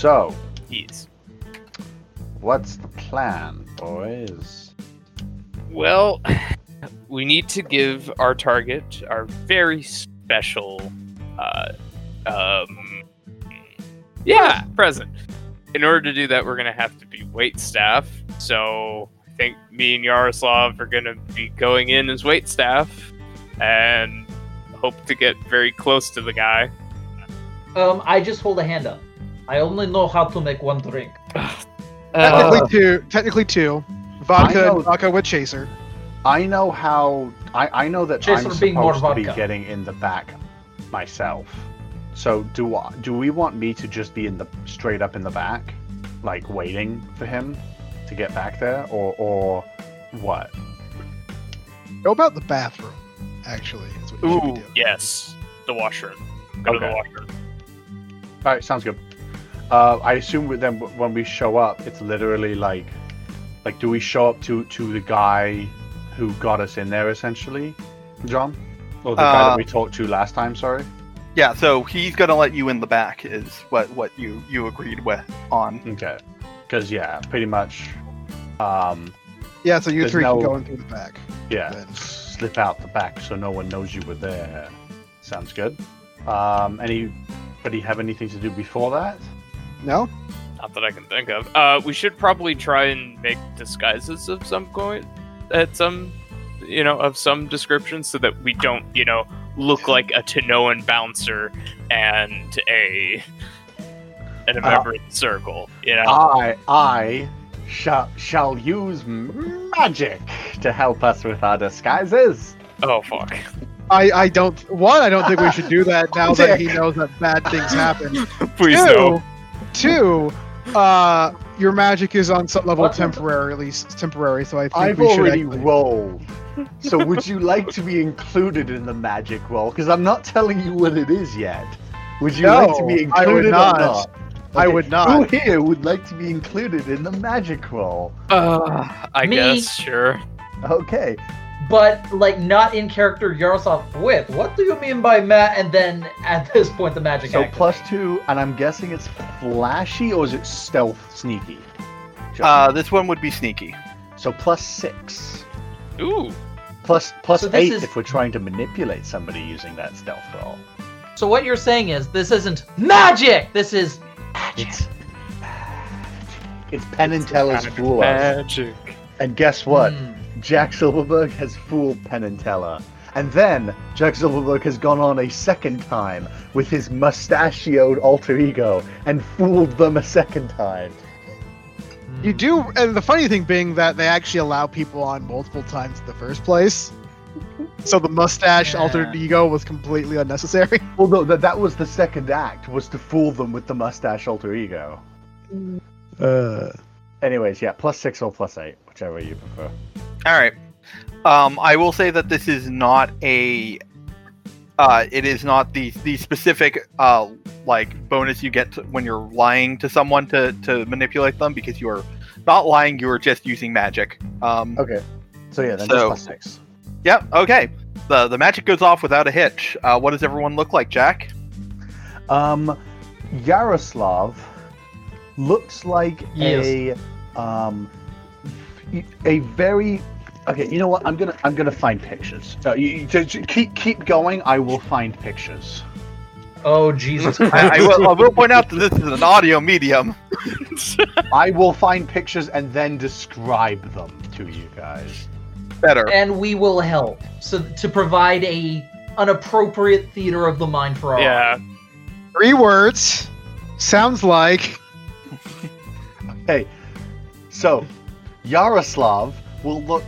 So, Yes. what's the plan, boys? Well, we need to give our target our very special, uh, um, yeah, present. In order to do that, we're gonna have to be wait staff. So I think me and Yaroslav are gonna be going in as wait staff, and hope to get very close to the guy. Um, I just hold a hand up. I only know how to make one drink. Uh, Technically two. Technically two. Vodka, know- and vodka with chaser. I know how. I, I know that Chaser I'm being more supposed to be vodka. getting in the back myself. So do I, do we want me to just be in the straight up in the back, like waiting for him to get back there, or or what? Go about the bathroom. Actually, is what you should ooh, be doing. yes, the washroom. Go to the Okay. washroom. All right, sounds good. Uh, I assume with them when we show up, it's literally like, like, do we show up to to the guy who got us in there essentially, John, or the guy Uh, that we talked to last time? Sorry. Yeah, so he's gonna let you in the back is what what you you agreed with on. Okay. Because yeah, pretty much. Um, Yeah, so you three no- can go in through the back. yeah, Then. slip out the back so no one knows you were there. Sounds good. Um, anybody have anything to do before that? No? Not that I can think of. Uh, we should probably try and make disguises of some point, at some, you know, of some description, so that we don't, you know, look like a Tanoan bouncer and a and a Uh, member of the circle. You know, I I shall shall use magic to help us with our disguises. oh fuck. I, I don't. One, I don't think we should do that now that he knows that bad things happen. Please two, no. Two, uh, your magic is on some level What? temporarily, temporary. So I think I've we should. already actually- rolled. So would you like to be included in the magic roll? Because I'm not telling you what it is yet. Would you like to be No, I would included not. or not? I Okay, would Who not. here would like to be included in the magic roll? Uh, I Me. guess sure. Okay. But like not in character Yaroslav with. What do you mean by Matt? And then at this point the magic. So activates. plus two, and I'm guessing it's flashy or is it stealth sneaky? Uh, this one would be sneaky. so plus six. Ooh. Plus plus So eight is- if we're trying to manipulate somebody using that stealth roll. So what you're saying is this isn't magic. This is magic. It's it's Penn and Teller's fool. Magic. And guess what? Hmm. Jack Silverberg has fooled Penn and Teller. And then Jack Silverberg has gone on a second time with his mustachioed alter ego and fooled them a second time. You do, and the funny thing being that they actually allow people on multiple times in the first place. So the mustache Yeah. altered ego was completely unnecessary. Well, no, that, that was the second act, was to fool them with the mustache alter ego. Uh, Anyways, yeah, plus six or plus eight, whichever you prefer. All right. Um, I will say that this is not a. Uh, it is not the the specific uh like bonus you get to, when you're lying to someone to to manipulate them because you are not lying. You are just using magic. Um, Okay. So yeah, then So- just plus six. Yep. Okay. The the magic goes off without a hitch. Uh, what does everyone look like, Jack? Um, Yaroslav looks like Yes. a um a very okay. You know what? I'm gonna I'm gonna find pictures. Uh, you, you just keep keep going. I will find pictures. Oh Jesus I, I, will, I will point out that this is an audio medium. I will find pictures and then describe them to you guys. Better. and we will help. So to provide a an appropriate theater of the mind for our Yeah. three words. Sounds like. Hey, so Yaroslav will look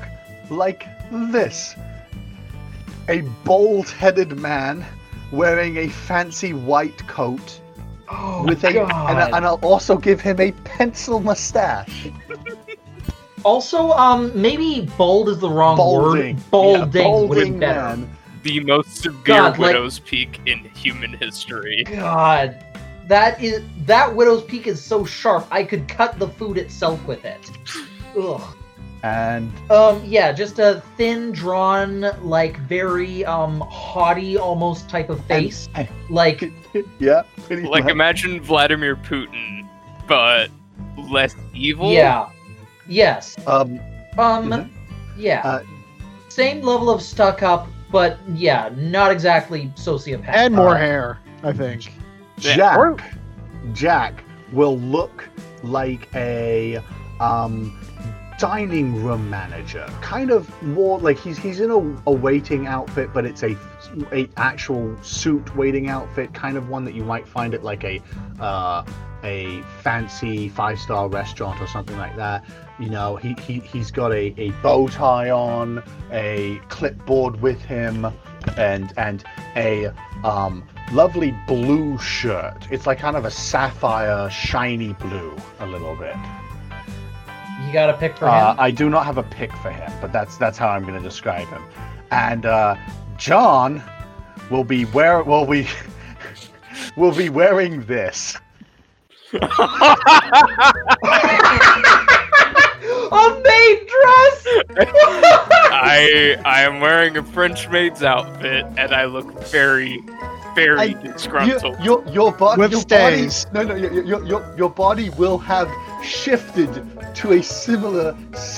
like this a bald headed man wearing a fancy white coat Oh, with a and, God. and I'll also give him a pencil mustache. also, um, maybe bold is the wrong Balding. word. Balding, Yeah, would have balding been better. man. The most severe God, like- widow's peak in human history. God, that is that widow's peak is so sharp. I could cut the food itself with it. Ugh. And Um, yeah, just a thin, drawn, like very um haughty almost type of face. and- like yeah, pretty Like much. imagine Vladimir Putin but less evil. Yeah. Yes. Um, Um. Yeah. Uh, Same level of stuck up, but yeah, not exactly sociopath. And more Uh, hair, I think. Jack, Or- Jack will look like a um, dining room manager, kind of more like he's he's in a, a waiting outfit, but it's a a actual suit waiting outfit, kind of one that you might find at like a uh, a fancy five star restaurant or something like that. You know, he, he he's got a, a bow tie on, a clipboard with him, and and a um, lovely blue shirt. It's like kind of a sapphire, shiny blue, a little bit. You got to pick for Uh. I do not have a pick for him, but that's that's how I'm going to describe him. And uh, John will be wear will be will be wearing this. A maid dress. I I am wearing a French maid's outfit, and I look very, very I- disgruntled. your your, bo- With your body no no your, your, your, your body will have shifted to a similar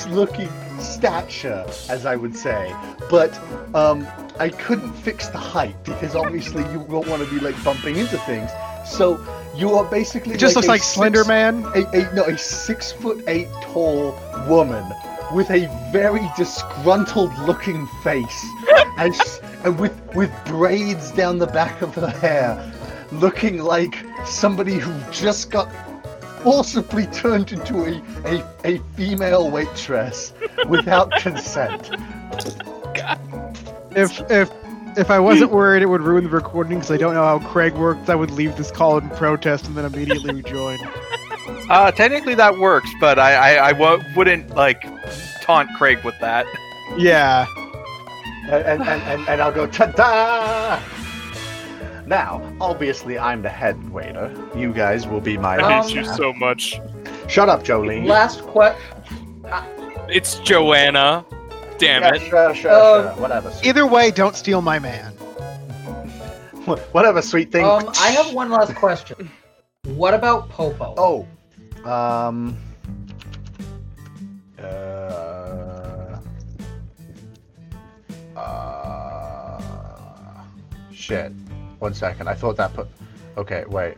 looking stature as I would say but um I couldn't fix the height because obviously you won't want to be like bumping into things so you are basically It just like looks a like Slender Man. a, a no a six foot eight tall woman with a very disgruntled looking face and, s- and with with braids down the back of her hair looking like somebody who just got forcibly turned into a, a, a female waitress without consent If if if I wasn't worried it would ruin the recording because I don't know how Craig works, I would leave this call in protest and then immediately rejoin. Uh, technically that works, but I I, I w- wouldn't like taunt Craig with that. Yeah. And, and, and, and, and I'll go ta-da now obviously I'm the head waiter you guys will be my I Um, hate you so much. shut up Jolene Last question. It's Joanna. Damn yeah, it. sure, sure, Uh, sure. Whatever. Sweet. Either way, don't steal my man. Whatever, sweet thing. Um, I have one last question. What about Popo? Oh, um, shit. One second. I thought that put. Okay, wait.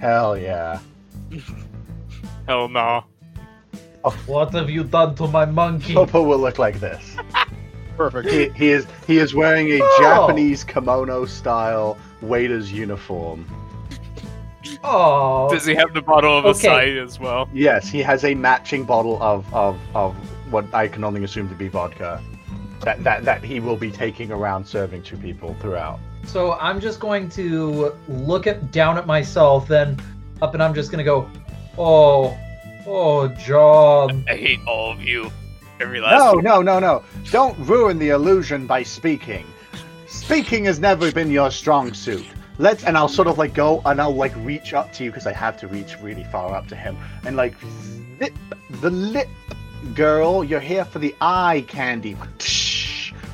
Hell yeah. Hell no. Oh. What have you done to my monkey? Popo will look like this. Perfect. He, he is he is wearing a Oh. Japanese kimono style waiter's uniform. Oh, Does he have the bottle of Okay. Acai as well? Yes, he has a matching bottle of, of, of what I can only assume to be vodka. That, that that he will be taking around serving to people throughout. so I'm just going to look at down at myself, then up, and I'm just gonna go. Oh, oh, John. I hate all of you. Every last No, one. no, no, no. Don't ruin the illusion by speaking. Speaking has never been your strong suit. Let's and I'll sort of like go and I'll like reach up to you because I have to reach really far up to him and like zip the lip girl, you're here for the eye candy.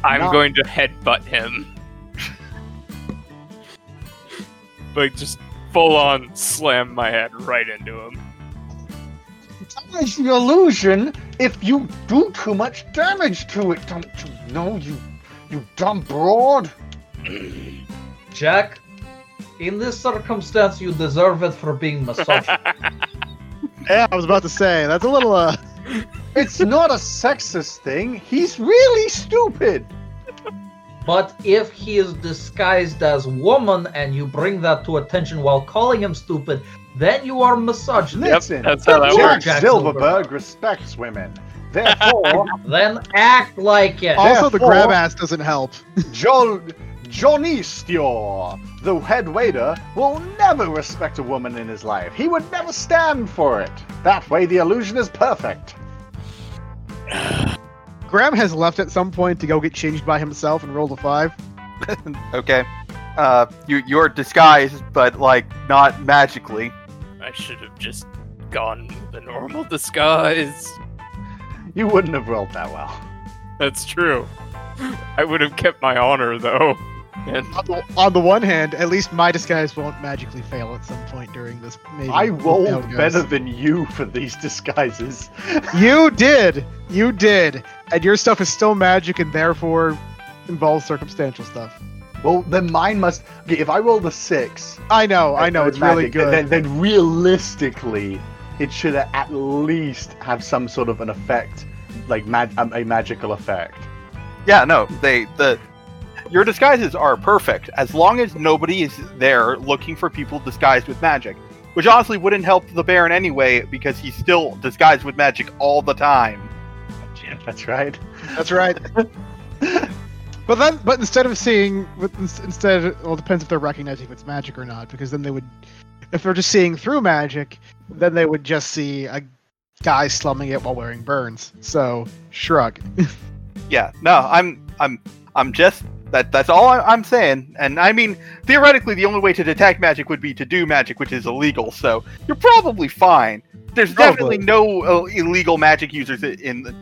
I'm No. going to headbutt him. like, just full on slam my head right into him. It's the illusion if you do too much damage to it, don't you know, you you dumb broad? Jack, in this circumstance, you deserve it for being misogynistic. Yeah, I was about to say that's a little uh. It's not a sexist thing. He's really stupid. but if he is disguised as woman and you bring that to attention while calling him stupid, then you are misogynist. Listen, that's how that Jack works. Jack Jack Silverberg respects women. Therefore, Then act like it. Also, the grab ass doesn't help. jo- Johnistio, the head waiter, will never respect a woman in his life. He would never stand for it. That way, the illusion is perfect. Graham has left at some point to go get changed by himself and rolled a five. Okay. Uh, you you're disguised, but like not magically. I should have just gone the normal disguise. You wouldn't have rolled that well. That's true. I would have kept my honor, though. And On the, on the one hand, at least my disguise won't magically fail at some point during this. Maybe I We'll see how rolled better than you for these disguises. You did. You did. And your stuff is still magic and therefore involves circumstantial stuff. Well, then mine must. Okay, if I roll the six, I know. I know. with It's really good. Then, then realistically, it should at least have some sort of an effect, like mag- um, a magical effect. Yeah, no, they the your disguises are perfect as long as nobody is there looking for people disguised with magic. Which honestly wouldn't help the Baron anyway because he's still disguised with magic all the time. Yeah, That's right. That's right. but then, but instead of seeing, instead, well, it depends if they're recognizing if it's magic or not. Because then they would, if they're just seeing through magic, then they would just see a guy slumming it while wearing burns. So shrug. Yeah, no, I'm I'm I'm just that that's all I, I'm saying. And I mean, theoretically, the only way to detect magic would be to do magic, which is illegal. So you're probably fine. There's Probably. definitely no uh, illegal magic users in the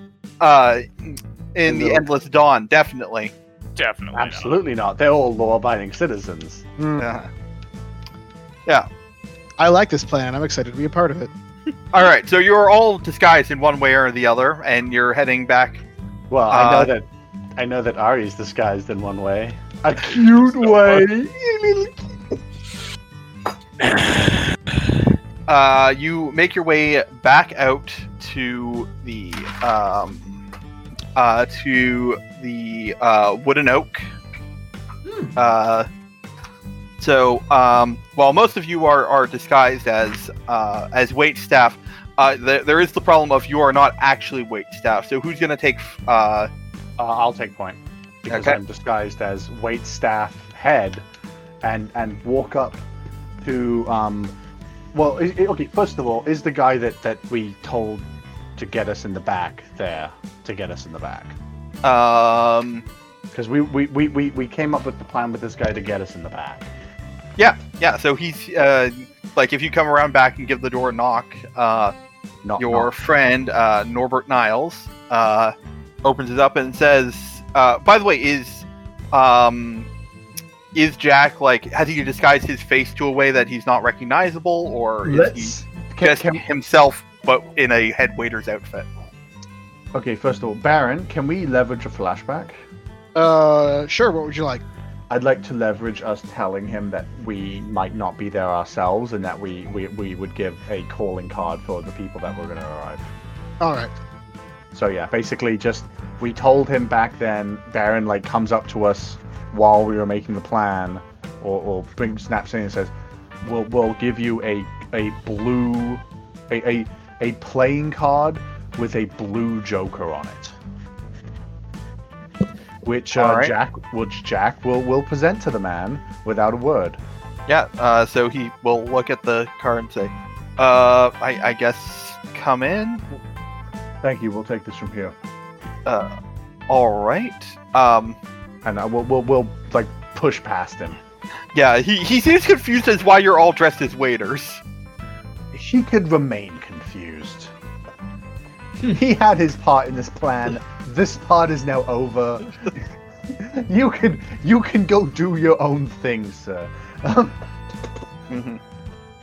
uh in In the the- Endless Dawn. Definitely. definitely. Absolutely not. They're all law-abiding citizens. Hmm. Yeah. I like this plan. I'm excited to be a part of it. All right. So you're all disguised in one way or the other, and you're heading back. Well, I know Uh, that. I know that Ari's disguised in one way. A cute way. Uh, you make your way back out to the um, uh, to the uh, wooden oak. Hmm. Uh, so um, while most of you are, are disguised as uh, as wait staff, uh, th- there is the problem of you are not actually wait staff. So who's gonna take? Uh, Uh, I'll take point because Okay. I'm disguised as wait staff head, and and walk up to um. Well, okay. First of all, is the guy that that we told to get us in the back there to get us in the back? um, Because we, we, we, we, we came up with the plan with this guy to get us in the back. yeah, yeah. So he's uh, like if you come around back and give the door a knock. Uh, your friend uh, Norbert Niles uh, opens it up and says, uh, "By the way, is um, is Jack like has he disguised his face to a way that he's not recognizable, or is Let's. he Can, just can, himself but in a head waiter's outfit?" okay, first of all, Baron, can we leverage a flashback? Uh, sure. What would you like? I'd like to leverage us telling him that we might not be there ourselves and that we, we, we would give a calling card for the people that were going to arrive. All right. So yeah, basically just we told him back then. Baron like comes up to us while we were making the plan, or, or brings snaps in and says, "We'll we'll give you a a blue a a, a playing card with a blue Joker on it." Which uh, Alright. Jack, which Jack will will present to the man without a word. Yeah. Uh, so he will look at the card and say, "Uh, I, I guess come in." Thank you. We'll take this from here, Uh, all right. Um, and uh, we'll we'll we'll like push past him. yeah. He he seems confused as why you're all dressed as waiters. he could remain confused. he had his part in this plan. This part is now over. you can you can go do your own thing, sir. Um, Mhm.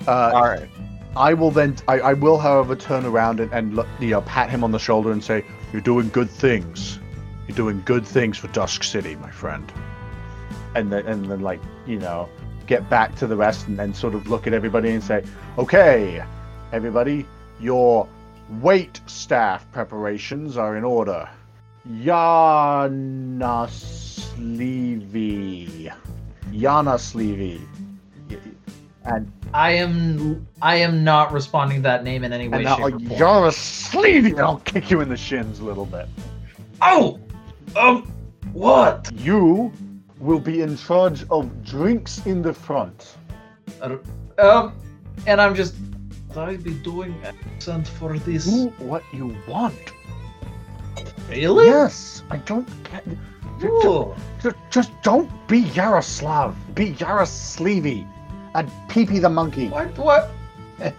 uh, All right. I will then. I, I will, however, turn around and, and you know pat him on the shoulder and say, "You're doing good things. You're doing good things for Dusk City, my friend." And then and then like you know get back to the rest and then sort of look at everybody and say, "Okay, everybody, your wait staff preparations are in order. Yana Sleevy, Yana Sleevy, and I am I am not responding to that name in any way, and now shape, you're a and I'll kick you in the shins a little bit. Oh, um, what? You will be in charge of drinks in the front. Um, and I'm just. Would I be doing accent for this? Do what you want. Really? Yes, I don't get. Just, just, just don't be Yaroslav. Be Yarosleevy. And Peepee the monkey. Why do I?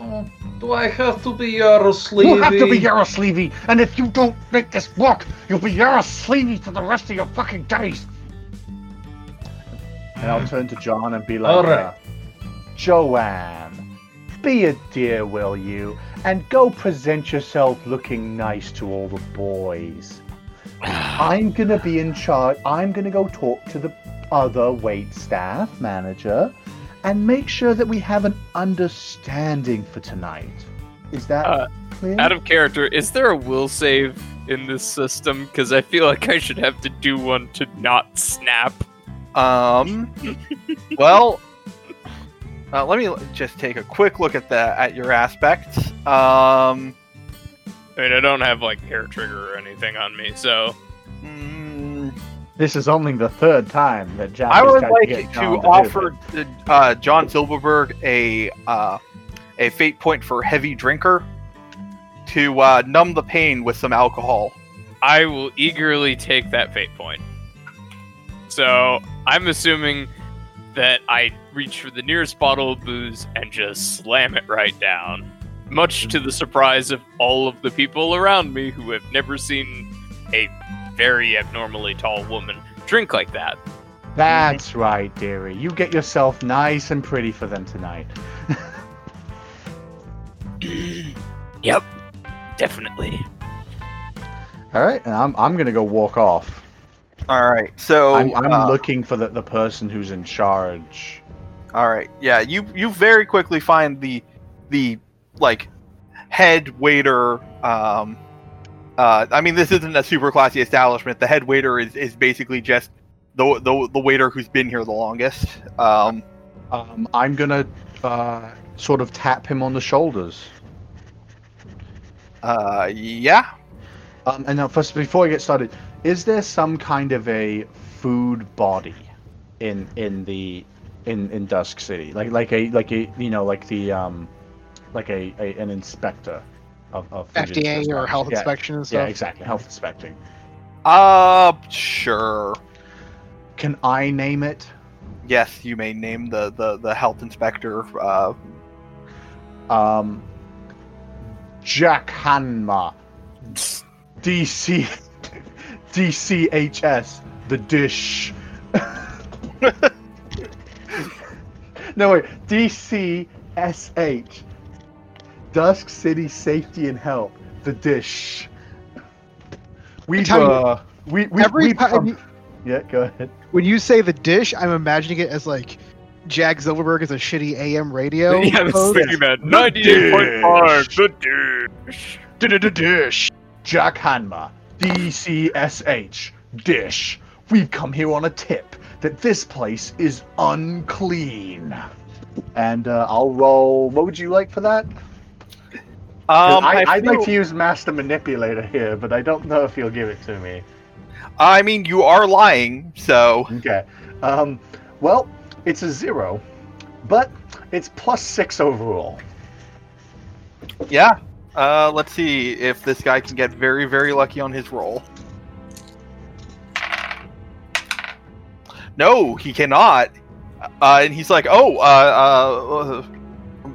Oh, do I have to be Yarosleevy? You have to be Yarosleevy, and if you don't make this work, you'll be Yarosleevy for the rest of your fucking days. And I'll turn to John and be like, All right. uh, Joanne, be a dear, will you? And go present yourself looking nice to all the boys. I'm gonna be in charge. I'm gonna go talk to the other wait staff manager and make sure that we have an understanding for tonight. Is that Uh, clear? Out of character, is there a will save in this system? Because I feel like I should have to do one to not snap. Um. well, uh, let me just take a quick look at the at your aspects. Um. I mean, I don't have like hair trigger or anything on me, so mm, This is only the third time that Jack. I would like get to offer it. uh, John Silverberg a uh, a fate point for heavy drinker to uh, numb the pain with some alcohol. I will eagerly take that fate point. So I'm assuming that I reach for the nearest bottle of booze and just slam it right down. Much to the surprise of all of the people around me who have never seen a very abnormally tall woman drink like that. That's right, dearie. You get yourself nice and pretty for them tonight. yep, definitely. All right, and I'm I'm gonna go walk off. All right, so I'm, I'm uh, looking for the, the person who's in charge. All right. Yeah, you you very quickly find the the like head waiter um uh I mean this isn't a super classy establishment. The head waiter is is basically just the the, the waiter who's been here the longest. Um Um, I'm gonna uh, sort of tap him on the shoulders. uh yeah. Um, and now, first, before I get started, is there some kind of a food body in in the in in Dusk City, like like a like a you know like the um like a, a an inspector of, of FDA or health yeah, inspection and stuff. Yeah, exactly. Health inspecting. Uh sure. Can I name it? Yes, you may name the the, the health inspector uh Um, Jack Hanma, DC, DCHS, the dish. no wait, DCSH, Dusk City Safety and Help, the dish. We tell you, uh, we we Every we time you, yeah, go ahead. when you say the dish, I'm imagining it as like Jack Silverberg is a shitty AM radio. yeah, I was host. thinking that. The 98.5, the dish. The dish. Jack Hanma, DCSH, dish. We've come here on a tip that this place is unclean. And uh, I'll roll. What would you like for that? Um I, I, I'd like to use Master Manipulator here, but I don't know if he'll give it to me. I mean you are lying, so Okay. Um, well, it's a zero, but it's plus six overall. yeah. Uh let's see if this guy can get very very lucky on his roll. No, he cannot. Uh, and he's like, "Oh, uh, uh,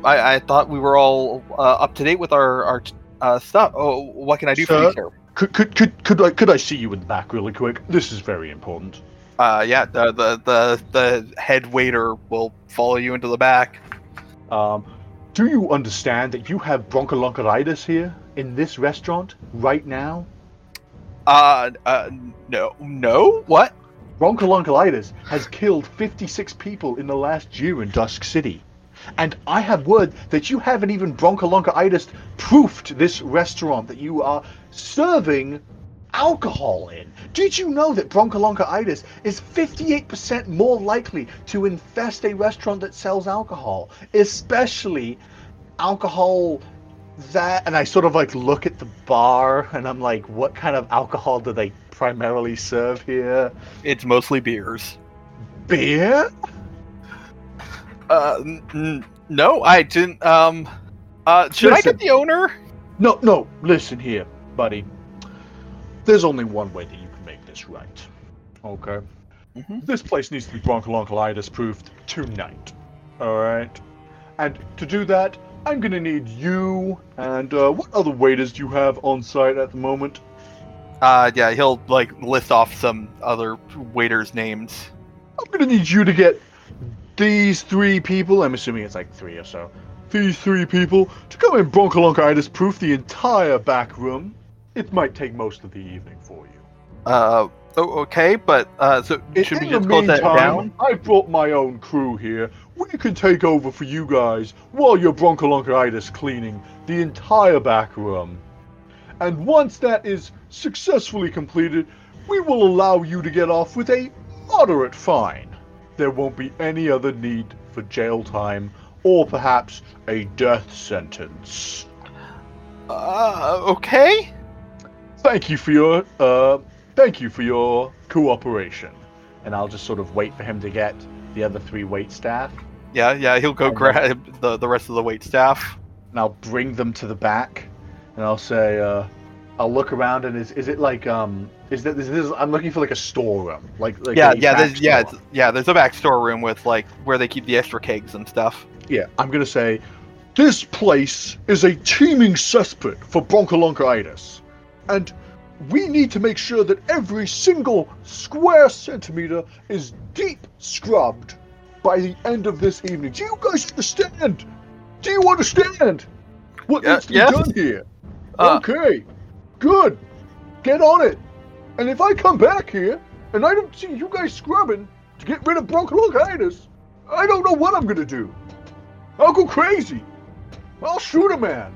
I, I thought we were all uh, up to date with our our uh, stuff. Oh, what can I do for you, sir?" Could, could, could, could I could I see you in the back really quick? This is very important. Uh, yeah, the, the the the head waiter will follow you into the back. Um, do you understand that you have broncholoncolitis here in this restaurant right now? Uh, uh, no, no, what? Broncholoncolitis has killed 56 people in the last year in Dusk City. And I have word that you haven't even broncholoncolitis proofed this restaurant that you are serving alcohol in. Did you know that broncholoncolitis is 58% more likely to infest a restaurant that sells alcohol, especially alcohol that and I sort of like look at the bar and I'm like what kind of alcohol do they primarily serve here? It's mostly beers. Beer? Uh, n- n- no, I didn't. Um, uh, should I get the owner? No, no, listen here, buddy. There's only one way that you can make this right. Okay? Mhm. This place needs to be broncholoncolitis proofed tonight. Alright? And to do that, I'm gonna need you and uh, what other waiters do you have on site at the moment? Uh, yeah, he'll like list off some other waiters' names. I'm gonna need you to get these three people. I'm assuming it's like three or so. These three people to come and broncolongitis proof the entire back room. It might take most of the evening for you. Uh, oh, okay, but uh, so In, should we just close that down? I brought my own crew here. We can take over for you guys while you're broncolongitis cleaning the entire back room. And once that is successfully completed, we will allow you to get off with a moderate fine. There won't be any other need for jail time or perhaps a death sentence. Uh, okay. Thank you for your uh thank you for your cooperation. And I'll just sort of wait for him to get the other three wait staff. Yeah, yeah, he'll go grab the the rest of the wait staff. and I'll bring them to the back, and I'll say, uh, I'll look around, and is is it like um is that this is I'm looking for like a storeroom, like like yeah, yeah, there's yeah, it's, yeah. There's a back storeroom with like where they keep the extra kegs and stuff. yeah. I'm gonna say, this place is a teeming cesspit for bronchiolitis, and we need to make sure that every single square centimeter is deep scrubbed by the end of this evening. Do you guys understand? Do you understand what Yeah, needs to be yes. done here? Uh, okay, good. Get on it. And if I come back here and I don't see you guys scrubbing to get rid of bronchiolitis, I don't know what I'm gonna do. I'll go crazy. I'll shoot a man.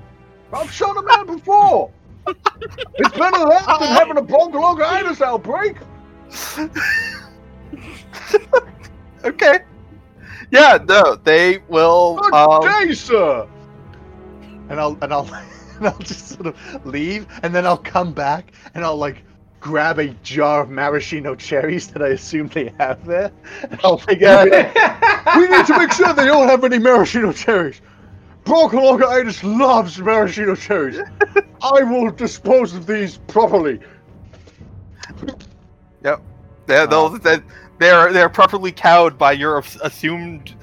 I've shot a man before. it's better that than having a bronchiolitis outbreak. okay. Yeah, no, they will. Good Um, day, sir. And I'll and I'll and I'll just sort of leave, and then I'll come back, and I'll like grab a jar of maraschino cherries that I assume they have there, and I'll take everything. we need to make sure they don't have any maraschino cherries. Bronchiolitis loves maraschino cherries. I will dispose of these properly. Yep. They're, they'll, they're they're they're properly cowed by your assumed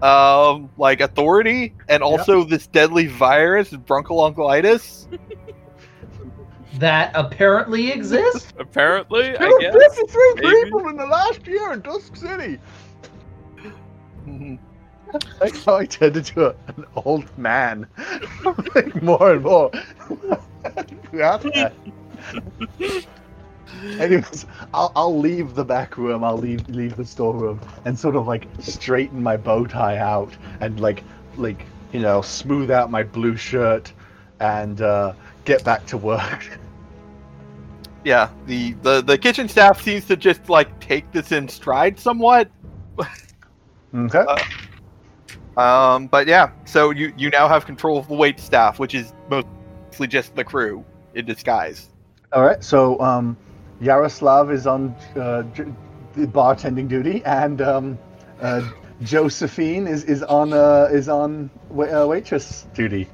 uh, um like authority and also this deadly virus bronchiolitis. that apparently exists. Apparently, There I were guess. 53 maybe. people in the last year in Dusk City. Like how I turned into a, an old man, like more and more. Throughout that. Anyways, I'll, I'll leave the back room. I'll leave leave the storeroom and sort of like straighten my bow tie out and like like you know smooth out my blue shirt and uh, get back to work. Yeah, the, the the kitchen staff seems to just like take this in stride somewhat. Okay. Um, but yeah, so you you now have control of the wait staff, which is mostly just the crew in disguise. All right, so um, Yaroslav is on uh, bartending duty, and um, uh, Josephine is is on uh, is on wa- uh, waitress duty.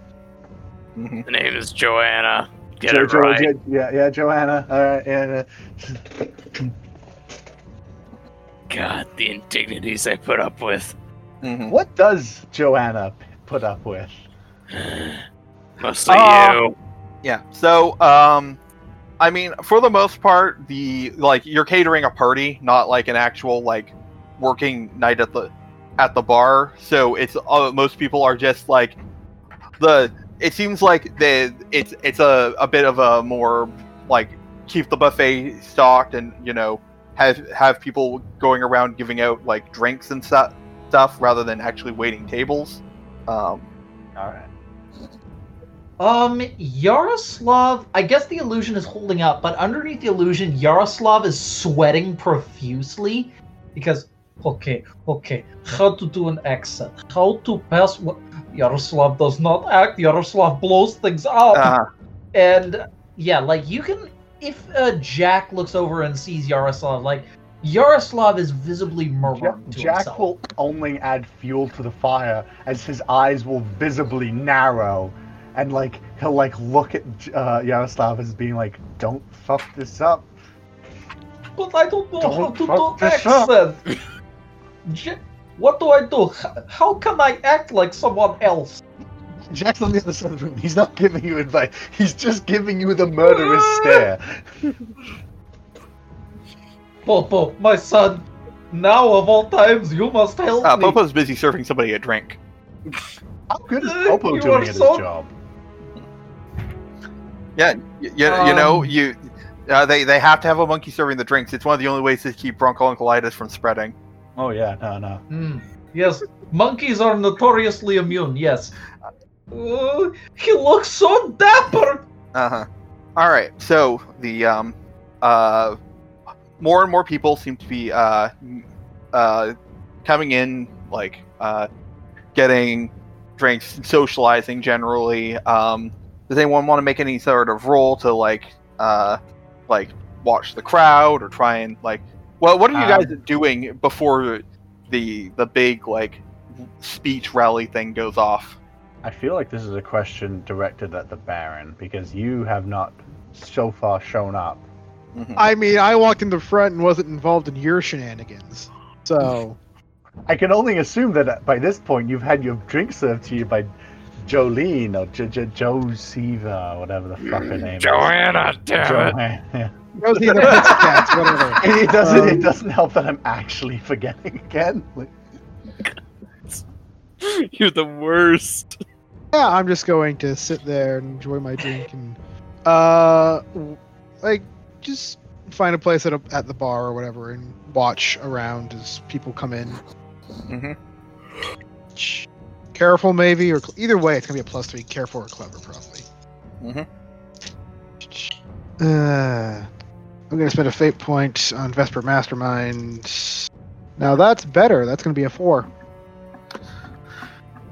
Hmm The name is Joanna. Get Jo- it Jo- right. Jo- yeah, yeah, Joanna. All right, and uh, God, the indignities I put up with. hmm what does Joanna put up with? Mostly Uh, you. Yeah. So, um, I mean, for the most part, the like you're catering a party, not like an actual like working night at the at the bar. So it's uh, most people are just like the. It seems like the it's it's a a bit of a more like keep the buffet stocked and you know have have people going around giving out like drinks and stuff stuff rather than actually waiting tables. Um, All right. Um, Yaroslav, I guess the illusion is holding up, but underneath the illusion, Yaroslav is sweating profusely because, okay, okay, how to do an accent, how to pass what. Yaroslav does not act, Yaroslav blows things up. uh, And yeah, like you can, if uh, Jack looks over and sees Yaroslav, like Yaroslav is visibly Jack, murmuring to Jack himself. will only add fuel to the fire as his eyes will visibly narrow, and like he'll like look at uh, Yaroslav as being like, "Don't fuck this up." But I don't know how Don't to fuck do accent. J- what do I do? How can I act like someone else? Jack's on the other side of the room. He's not giving you advice. He's just giving you the murderous stare. Popo, my son, Now of all times, you must help Uh, me. Popo's busy serving somebody a drink. How good is Uh, Popo you doing are at his job? Yeah, y- you, you know, Um, you uh, they they have to have a monkey serving the drinks. It's one of the only ways to keep bronchiolitis from spreading. Oh yeah, no, no. Hmm. Yes, monkeys are notoriously immune. Yes. Uh, he looks so dapper. Uh huh. All right. So the um, uh, more and more people seem to be uh, uh, coming in, like uh, getting drinks, socializing generally. Um, does anyone want to make any sort of roll to like uh, like watch the crowd or try and like? Well, what are you guys doing before the the big like speech rally thing goes off? I feel like this is a question directed at the Baron because you have not so far shown up. Mhm. I mean, I walked in the front and wasn't involved in your shenanigans. So, I can only assume that by this point you've had your drink served to you by Jolene or J- J- Josiva, whatever the fuck her name Joanna, is. damn it. Joanna. those are the pizza cats, whatever. It, it doesn't. Um, it doesn't help that I'm actually forgetting again. Like, You're the worst. Yeah, I'm just going to sit there and enjoy my drink and, uh, like, just find a place at a, at the bar or whatever and watch around as people come in. Mhm. Careful, maybe, or cl- either way, it's gonna be a plus three. Careful or clever, probably. Mhm. Uh, I'm gonna spend a fate point on Vesper Mastermind. Now that's better. That's gonna be a four.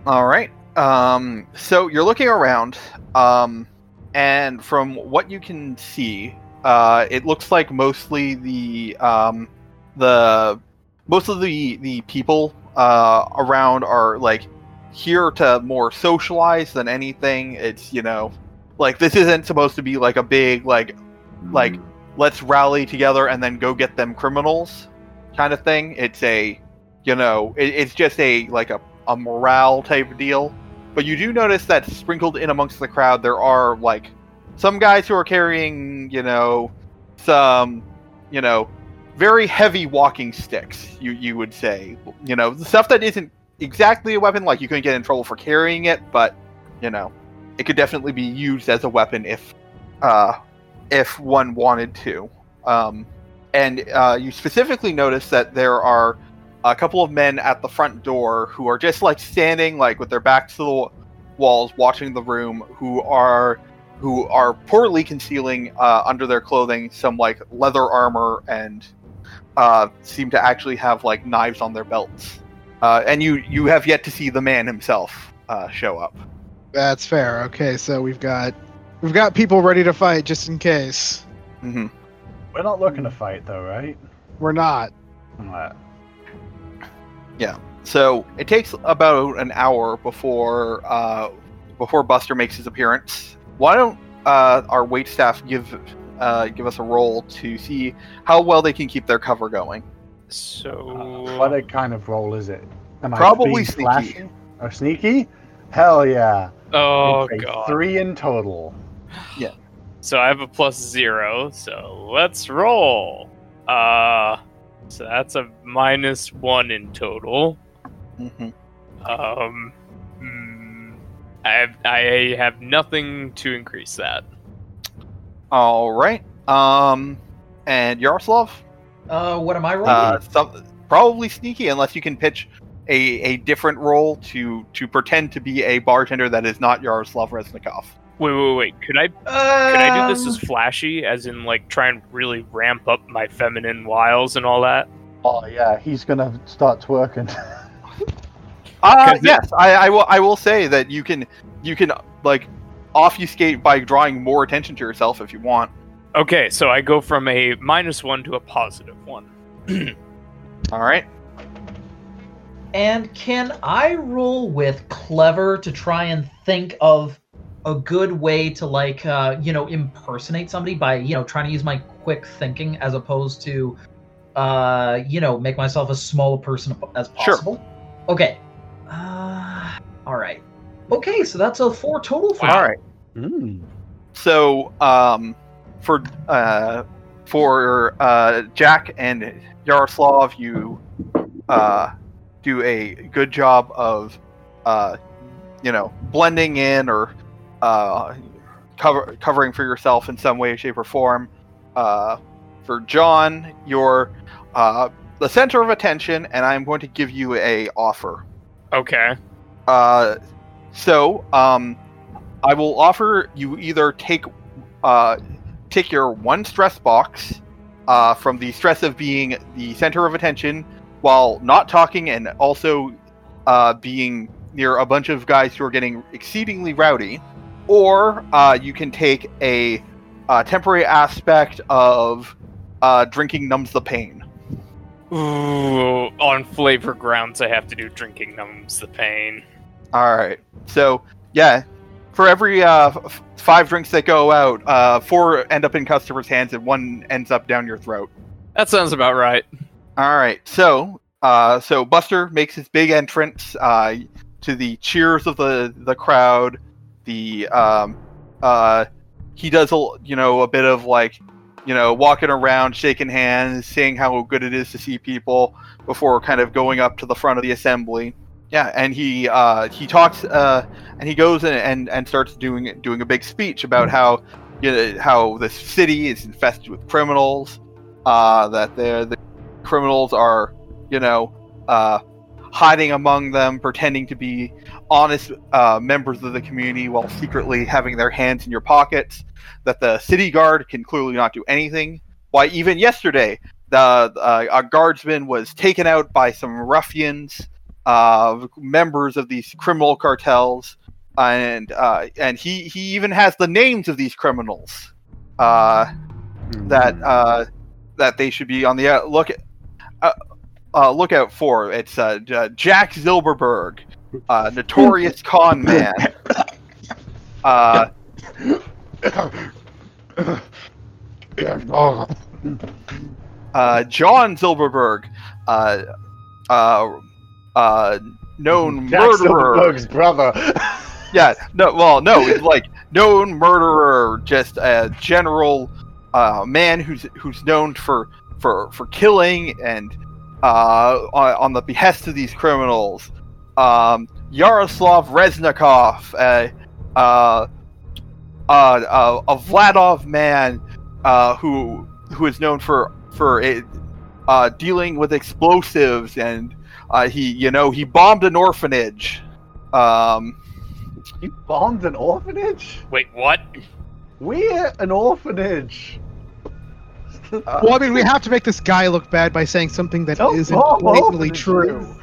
All right. Um, so you're looking around, um, and from what you can see, uh, it looks like mostly the um, the most of the the people uh, around are like here to more socialize than anything. It's you know, like this isn't supposed to be like a big like like let's rally together and then go get them criminals kind of thing. It's a you know, it, it's just a like a a morale type deal. But you do notice that sprinkled in amongst the crowd, there are like some guys who are carrying, you know, some, you know, very heavy walking sticks. You you would say, you know, the stuff that isn't exactly a weapon. Like you couldn't get in trouble for carrying it, but you know, it could definitely be used as a weapon if, uh, if one wanted to. Um, and uh, you specifically notice that there are a couple of men at the front door who are just like standing like with their backs to the walls watching the room who are who are poorly concealing uh, under their clothing some like leather armor and uh, seem to actually have like knives on their belts uh, and you you have yet to see the man himself uh, show up That's fair. Okay, so we've got we've got people ready to fight just in case. hmm We're not looking to fight though, right? We're not. yeah So it takes about an hour before uh, before Buster makes his appearance. Why don't uh, our wait staff give uh, give us a roll to see how well they can keep their cover going? So What a kind of role is it? Am Probably being sneaky. flashy? Or sneaky? Hell yeah. Oh god. Three in total. So I have a plus zero, so let's roll. Uh so that's a minus one in total. hmm Um hmm, I have, I have nothing to increase that. All right. Um, and Yaroslav, Uh, what am I rolling? uh, some, probably sneaky unless you can pitch a, a different role to to pretend to be a bartender that is not Yaroslav Reznikov. Wait, wait, wait. Could I could I do this as flashy, as in like try and really ramp up my feminine wiles and all that? Oh yeah, he's gonna start twerking. Uh, 'Cause it- yes, I, I will. I will say that you can you can like obfuscate by drawing more attention to yourself if you want. Okay, so I go from a minus one to a positive one. All right. And can I roll with clever to try and think of a good way to like uh, you know impersonate somebody by you know trying to use my quick thinking as opposed to uh, you know make myself as small a person as possible. Sure. possible. Okay. Uh, all right. Okay, so that's a four total for All me. right. Hmm. So, um, for uh, for uh, Jack and Yaroslav, you uh, do a good job of, uh, you know, blending in or uh, cover, covering for yourself in some way, shape, or form. Uh, for John, you're uh, the center of attention, and I'm going to give you a offer. Okay. Uh, so, um, I will offer you either take uh, take your one stress box uh, from the stress of being the center of attention while not talking and also uh, being near a bunch of guys who are getting exceedingly rowdy, or uh, you can take a, uh temporary aspect of uh, drinking numbs the pain. Ooh, on flavor grounds, I have to do drinking numbs the pain. All right. So yeah, for every uh, f- five drinks that go out, uh, four end up in customers' hands and one ends up down your throat. That sounds about right. All right. So uh, so Buster makes his big entrance uh, to the cheers of the the crowd. The um, uh, he does a you know a bit of like you know walking around, shaking hands, saying how good it is to see people before kind of going up to the front of the assembly. Yeah, and he uh, he talks uh, and he goes and, and, and starts doing doing a big speech about how you know, how the city is infested with criminals, uh, that the the criminals are you know uh, hiding among them, pretending to be honest uh, members of the community while secretly having their hands in your pockets. That the city guard can clearly not do anything. Why, even yesterday, the uh, a guardsman was taken out by some ruffians uh, members of these criminal cartels, and uh, and he he even has the names of these criminals uh, that uh, that they should be on the look uh, uh, lookout for. It's uh, Jack Zilberberg, uh, notorious con man. Uh, uh, John Zilberberg, uh, uh, uh, known Jack murderer. Silverberg's brother. Yeah, no, well, no, it's like known murderer, just a general uh, man who's who's known for for for killing and uh, on, on the behest of these criminals. Um, Yaroslav Reznikov, a uh, uh, uh, a Vladov man uh, who who is known for for it, uh, dealing with explosives and uh, he you know he bombed an orphanage. Um, you bombed an orphanage? Wait, what? We're an orphanage. Well, I mean, we have to make this guy look bad by saying something that Don't isn't blatantly true.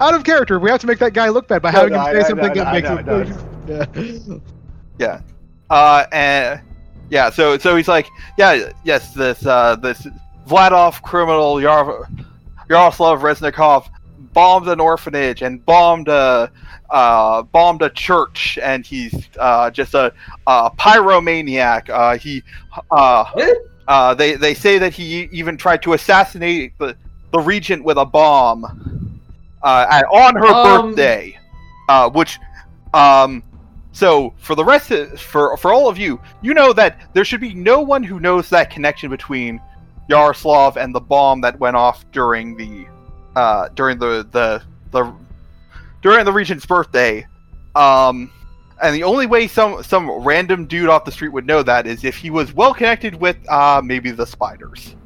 Out of character, we have to make that guy look bad by No, having no, him say I something know, that I makes know, him. Yeah. Yeah. Uh, and yeah, so so he's like, yeah, yes, this uh, this Vladov criminal Yar- Yaroslav Reznikov bombed an orphanage and bombed a uh, bombed a church, and he's uh, just a, a pyromaniac. Uh, he uh, uh, they they say that he even tried to assassinate the the regent with a bomb uh, at, on her Um, birthday, uh, which um, so for the rest of for for all of you, you know that there should be no one who knows that connection between Yaroslav and the bomb that went off during the uh, during the the the during the regent's birthday. Um, and the only way some some random dude off the street would know that is if he was well connected with uh, maybe the spiders.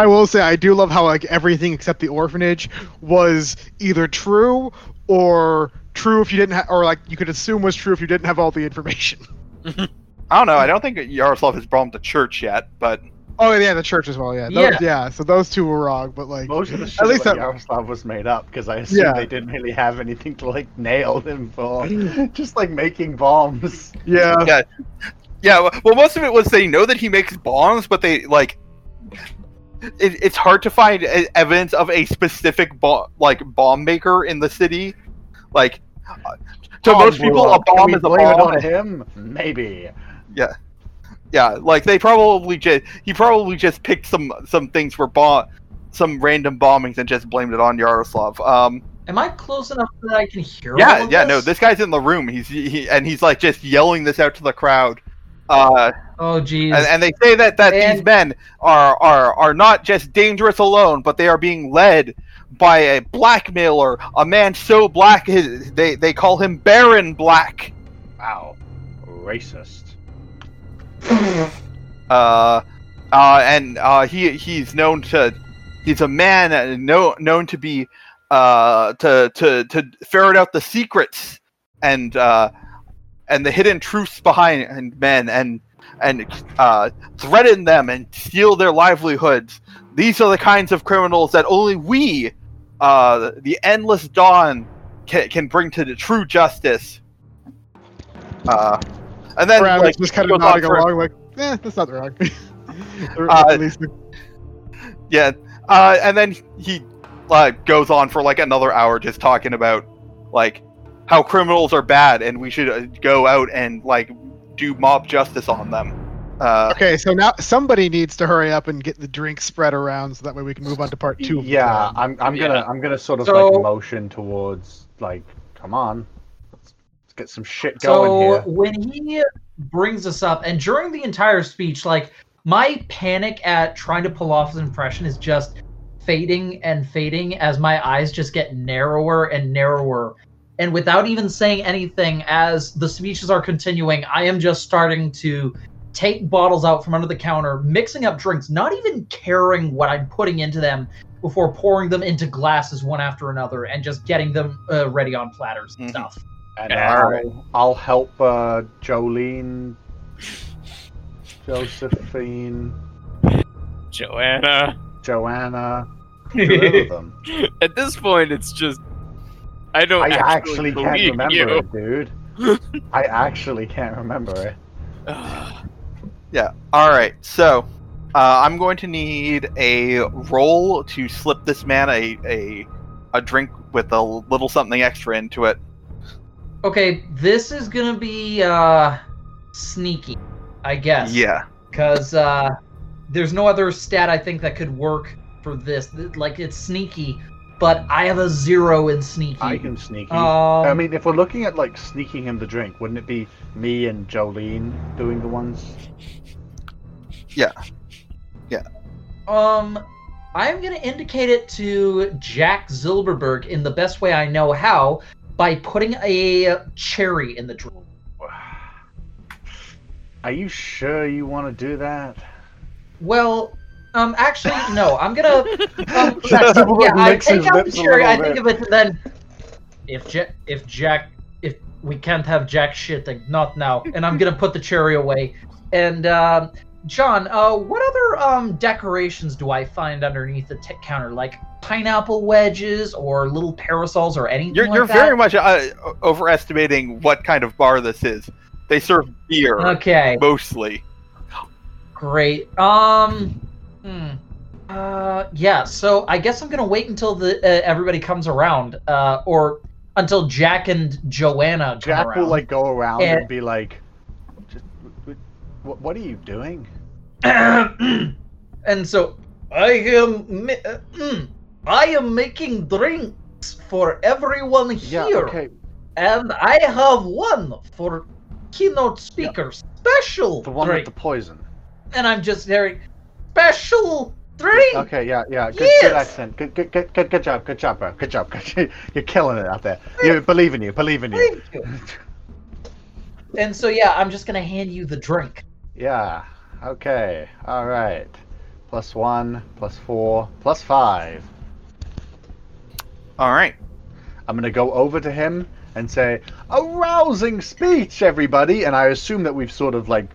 I will say I do love how like everything except the orphanage was either true or true if you didn't have, or like you could assume was true if you didn't have all the information. I don't know. I don't think Yaroslav has bombed the church yet, but Oh yeah, the church as well. Yeah, Yeah. Those, yeah. So those two were wrong, but like Most of the shit At least that- Yaroslav was made up because I assume Yeah. they didn't really have anything to like nail him for. Just like making bombs. yeah, yeah, yeah. well- Well, most of it was they know that he makes bombs, but they like. It, it's hard to find e- evidence of a specific bomb, like bomb maker in the city. Like, uh, to Bomb most people, a bomb is a blame it on him? Maybe. Yeah, yeah. like they probably just he probably just picked some some things for bomb, some random bombings and just blamed it on Yaroslav. Um, Am I close enough that I can hear? all yeah, of yeah, no, this? this guy's in the room. He's he, and he's like just yelling this out to the crowd. Uh, Oh, geez. and, and they say that that these men are are are not just dangerous alone, but they are being led by a blackmailer, a man so black his, they they call him Baron Black. Wow. Racist. Uh, uh, and uh, he he's known to he's a man uh, know, known to be uh to to to ferret out the secrets and uh and the hidden truths behind men and and uh threaten them and steal their livelihoods these are the kinds of criminals that only we uh the endless dawn can, can bring to the true justice uh and then Brad like just kind of nodding for- along, like, eh, that's not wrong. Uh, at least Yeah, uh, and then he goes on for like another hour just talking about like how criminals are bad and we should uh, go out and like do mob justice on them. Uh, Okay, so now somebody needs to hurry up and get the drink spread around so that way we can move on to part two. of Yeah, plan. I'm. I'm Yeah. gonna. I'm gonna sort of So- like motion towards like, come on, let's, let's get some shit going so here. when he brings us up, and during the entire speech, like my panic at trying to pull off his impression is just fading and fading as my eyes just get narrower and narrower. And without even saying anything, as the speeches are continuing, I am just starting to take bottles out from under the counter, mixing up drinks, not even caring what I'm putting into them before pouring them into glasses one after another and just getting them uh, ready on platters and Mhm. stuff. And Yeah, I'll. I'll help uh, Jolene, Josephine, Joanna. Joanna, them. At this point, it's just I don't I actually, actually can't remember you. it, dude. I actually can't remember it. yeah. All right. So uh, I'm going to need a roll to slip this man a a a drink with a little something extra into it. Okay, this is gonna be uh sneaky, I guess. Yeah. Because uh there's no other stat I think that could work for this. Like it's sneaky, but I have a zero in sneaky. I can sneaky. Um, I mean, if we're looking at like sneaking him the drink, wouldn't it be me and Jolene doing the ones? Yeah. Yeah. Um, I'm gonna indicate it to Jack Zilberberg in the best way I know how by putting a cherry in the drink. Are you sure you want to do that? Well, um, actually, no. I'm gonna. Um, yeah, I licks take his out the lips cherry. I think of it, and then if Jack, if Jack, if we can't have Jack shitting, not now. And I'm gonna put the cherry away. And um, John, uh, what other um decorations do I find underneath the t- counter, like pineapple wedges or little parasols or anything You're like you're that? very much uh, overestimating what kind of bar this is. They serve beer okay. mostly. Great. Um. Hmm. Uh. Yeah. So I guess I'm gonna wait until the uh, everybody comes around, uh, or until Jack and Joanna come Jack around. will like go around and And- be like, Just, what, "What are you doing?" and so I am. ma- uh, mm, I am making drinks for everyone Yeah. here, Okay. and I have one for keynote speaker special The one drink. with the poison. And I'm just hearing special drink. Okay. Yeah. Yeah. Good. Good accent. Good. Good. Good. Good. Good job. Good job, bro. Good job. Good. You're killing it out there. You believe in you. Believe in you. Thank you. And so yeah, I'm just gonna hand you the drink. Yeah. Okay. All right. Plus one. Plus four. Plus five. All right. I'm gonna go over to him and say, "A rousing speech, everybody!" And I assume that we've sort of like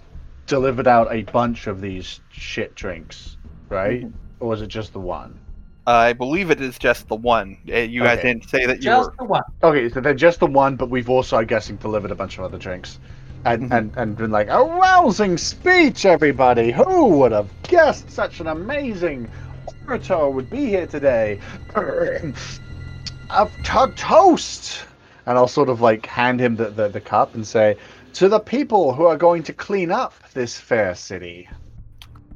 delivered out a bunch of these shit drinks, right? Or was it just the one? I believe it is just the one. Uh, You guys Okay. didn't say that you Just were. the one. Okay, so they're just the one, but we've also, I'm guessing, delivered a bunch of other drinks. And, Mhm. and, and been like, a rousing speech, everybody! Who would have guessed such an amazing orator would be here today? a to- toast! And I'll sort of like hand him the, the, the cup and say, to the people who are going to clean up this fair city.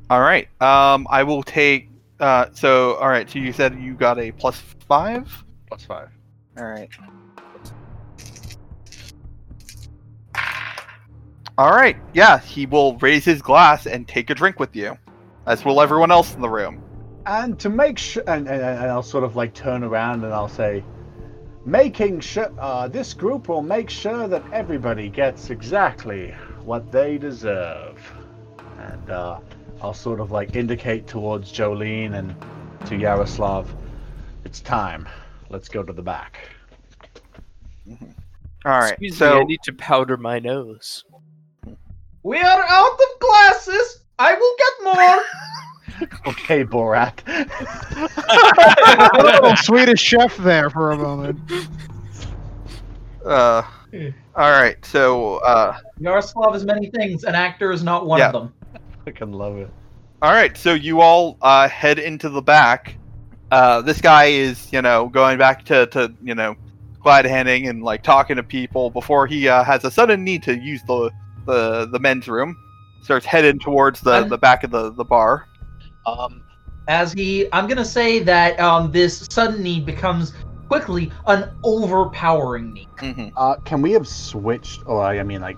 All right. Um, I will take. Uh, so all right. So you said you got a plus five. Plus five. All right. All right. Yeah, he will raise his glass and take a drink with you, as will everyone else in the room. And to make sure, and, and, and I'll sort of like turn around and I'll say, making sure, uh, this group will make sure that everybody gets exactly what they deserve. And uh, I'll sort of like indicate towards Jolene and to Yaroslav, it's time. Let's go to the back. All right. Excuse so me, I need to powder my nose. We are out of glasses. I will get more. Okay, Borat. A little Swedish chef there for a moment. uh, all right. So uh, Yaroslav is many things. An actor is not one Yeah. of them. I can love it. All right, so you all uh, head into the back. Uh, this guy is, you know, going back to, to you know, glad handing and like talking to people before he uh, has a sudden need to use the the, the men's room. Starts heading towards the, I'm- the back of the, the bar. Um, as he, I'm gonna say that um, this sudden need becomes quickly an overpowering need. hmm Uh, can we have switched, or I mean, like,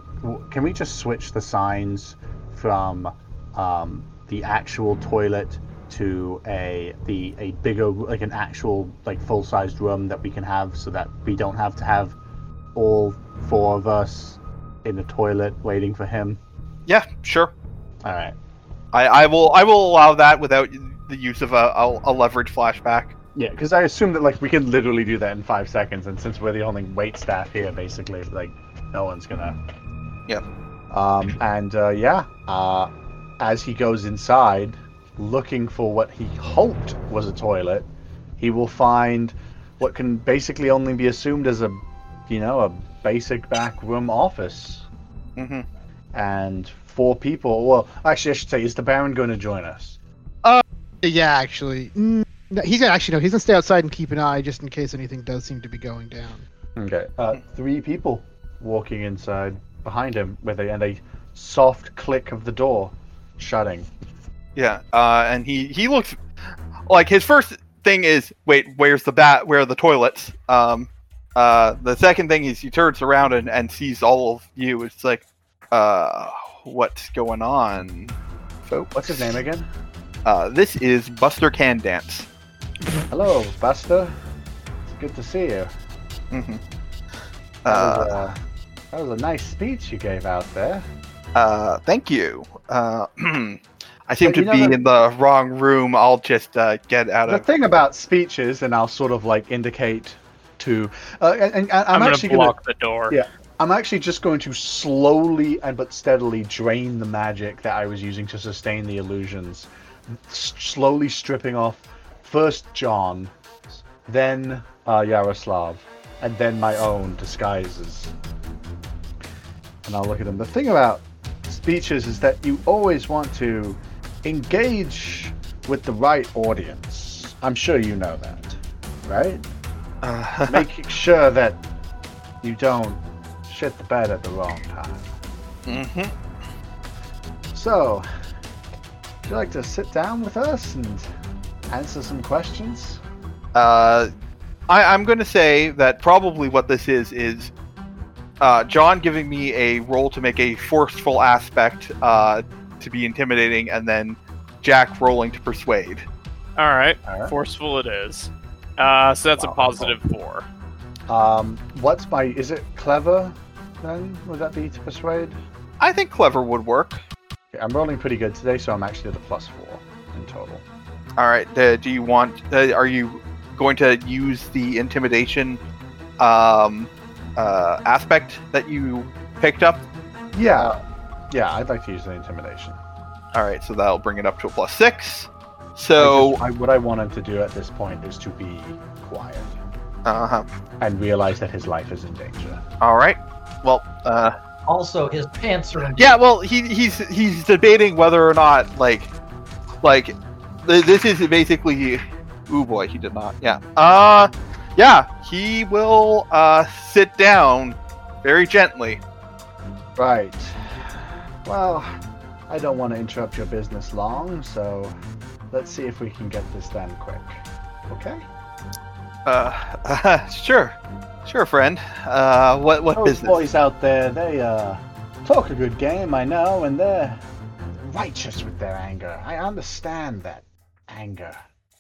can we just switch the signs from um, the actual toilet to a the a bigger, like an actual like full sized room that we can have, so that we don't have to have all four of us in the toilet waiting for him. Yeah, sure. All right. I, I will I will allow that without the use of a, a, a leverage flashback. Yeah, because I assume that like we can literally do that in five seconds, and since we're the only wait staff here, basically, like no one's gonna. Yeah. Um, and uh, yeah, uh, as he goes inside, looking for what he hoped was a toilet, he will find what can basically only be assumed as a, you know, a basic back room office, Mm-hmm. and four people. Well, actually, I should say, is the Baron going to join us? Uh, Yeah, actually. Mm, he's gonna actually no. He's gonna stay outside and keep an eye just in case anything does seem to be going down. Okay. Uh, three people walking inside behind him with a and a soft click of the door shutting. Yeah, uh, and he he looks like his first thing is wait, where's the bat? Where are the toilets? Um, uh, the second thing is he turns around and, and sees all of you. It's like, uh, what's going on, folks? What's his name again? Uh, this is Buster Can Dance. Hello, Buster. It's good to see you. hmm That, was, Uh, uh, that was a nice speech you gave out there. uh, thank you. Uh, I seem But to be the- in the wrong room. I'll just uh, get out The of. The thing about speeches, and I'll sort of like indicate to, uh, and, and I'm, I'm, gonna actually block the door. Yeah. I'm actually just going to slowly and but steadily drain the magic that I was using to sustain the illusions, s- slowly stripping off first John, then uh, Yaroslav, and then my own disguises. And I'll look at them. The thing about speeches is that you always want to engage with the right audience. I'm sure you know that, right? Uh, Making sure that you don't shit the bed at the wrong time. Mm-hmm. So, would you like to sit down with us and answer some questions? Uh, I, I'm going to say that probably what this is is uh, John giving me a role to make a forceful aspect uh, to be intimidating, and then Jack rolling to persuade. All right, All right. forceful it is. Uh, so that's a positive four. Um, what's my? Is it clever? Then would that be to persuade? I think clever would work. Okay, I'm rolling pretty good today, so I'm actually at a plus four in total. All right. Uh, do you want? Uh, are you going to use the intimidation um, uh, aspect that you picked up? Yeah, yeah. I'd like to use the intimidation. All right. So that'll bring it up to a plus six. So, I just- I, what I want him to do at this point is to be quiet uh huh. and realize that his life is in danger. All right. Well, uh, Also, his pants are in. Yeah, well, he, he's he's debating whether or not like like th- this is basically. Ooh boy, he did not. Yeah. Uh, yeah, he will uh sit down very gently. Right. Well, I don't want to interrupt your business long, so let's see if we can get this done quick. Okay? Uh, sure, sure, friend. Uh, what what Those business? boys out there, they uh talk a good game, I know, and they're righteous with their anger. I understand that anger,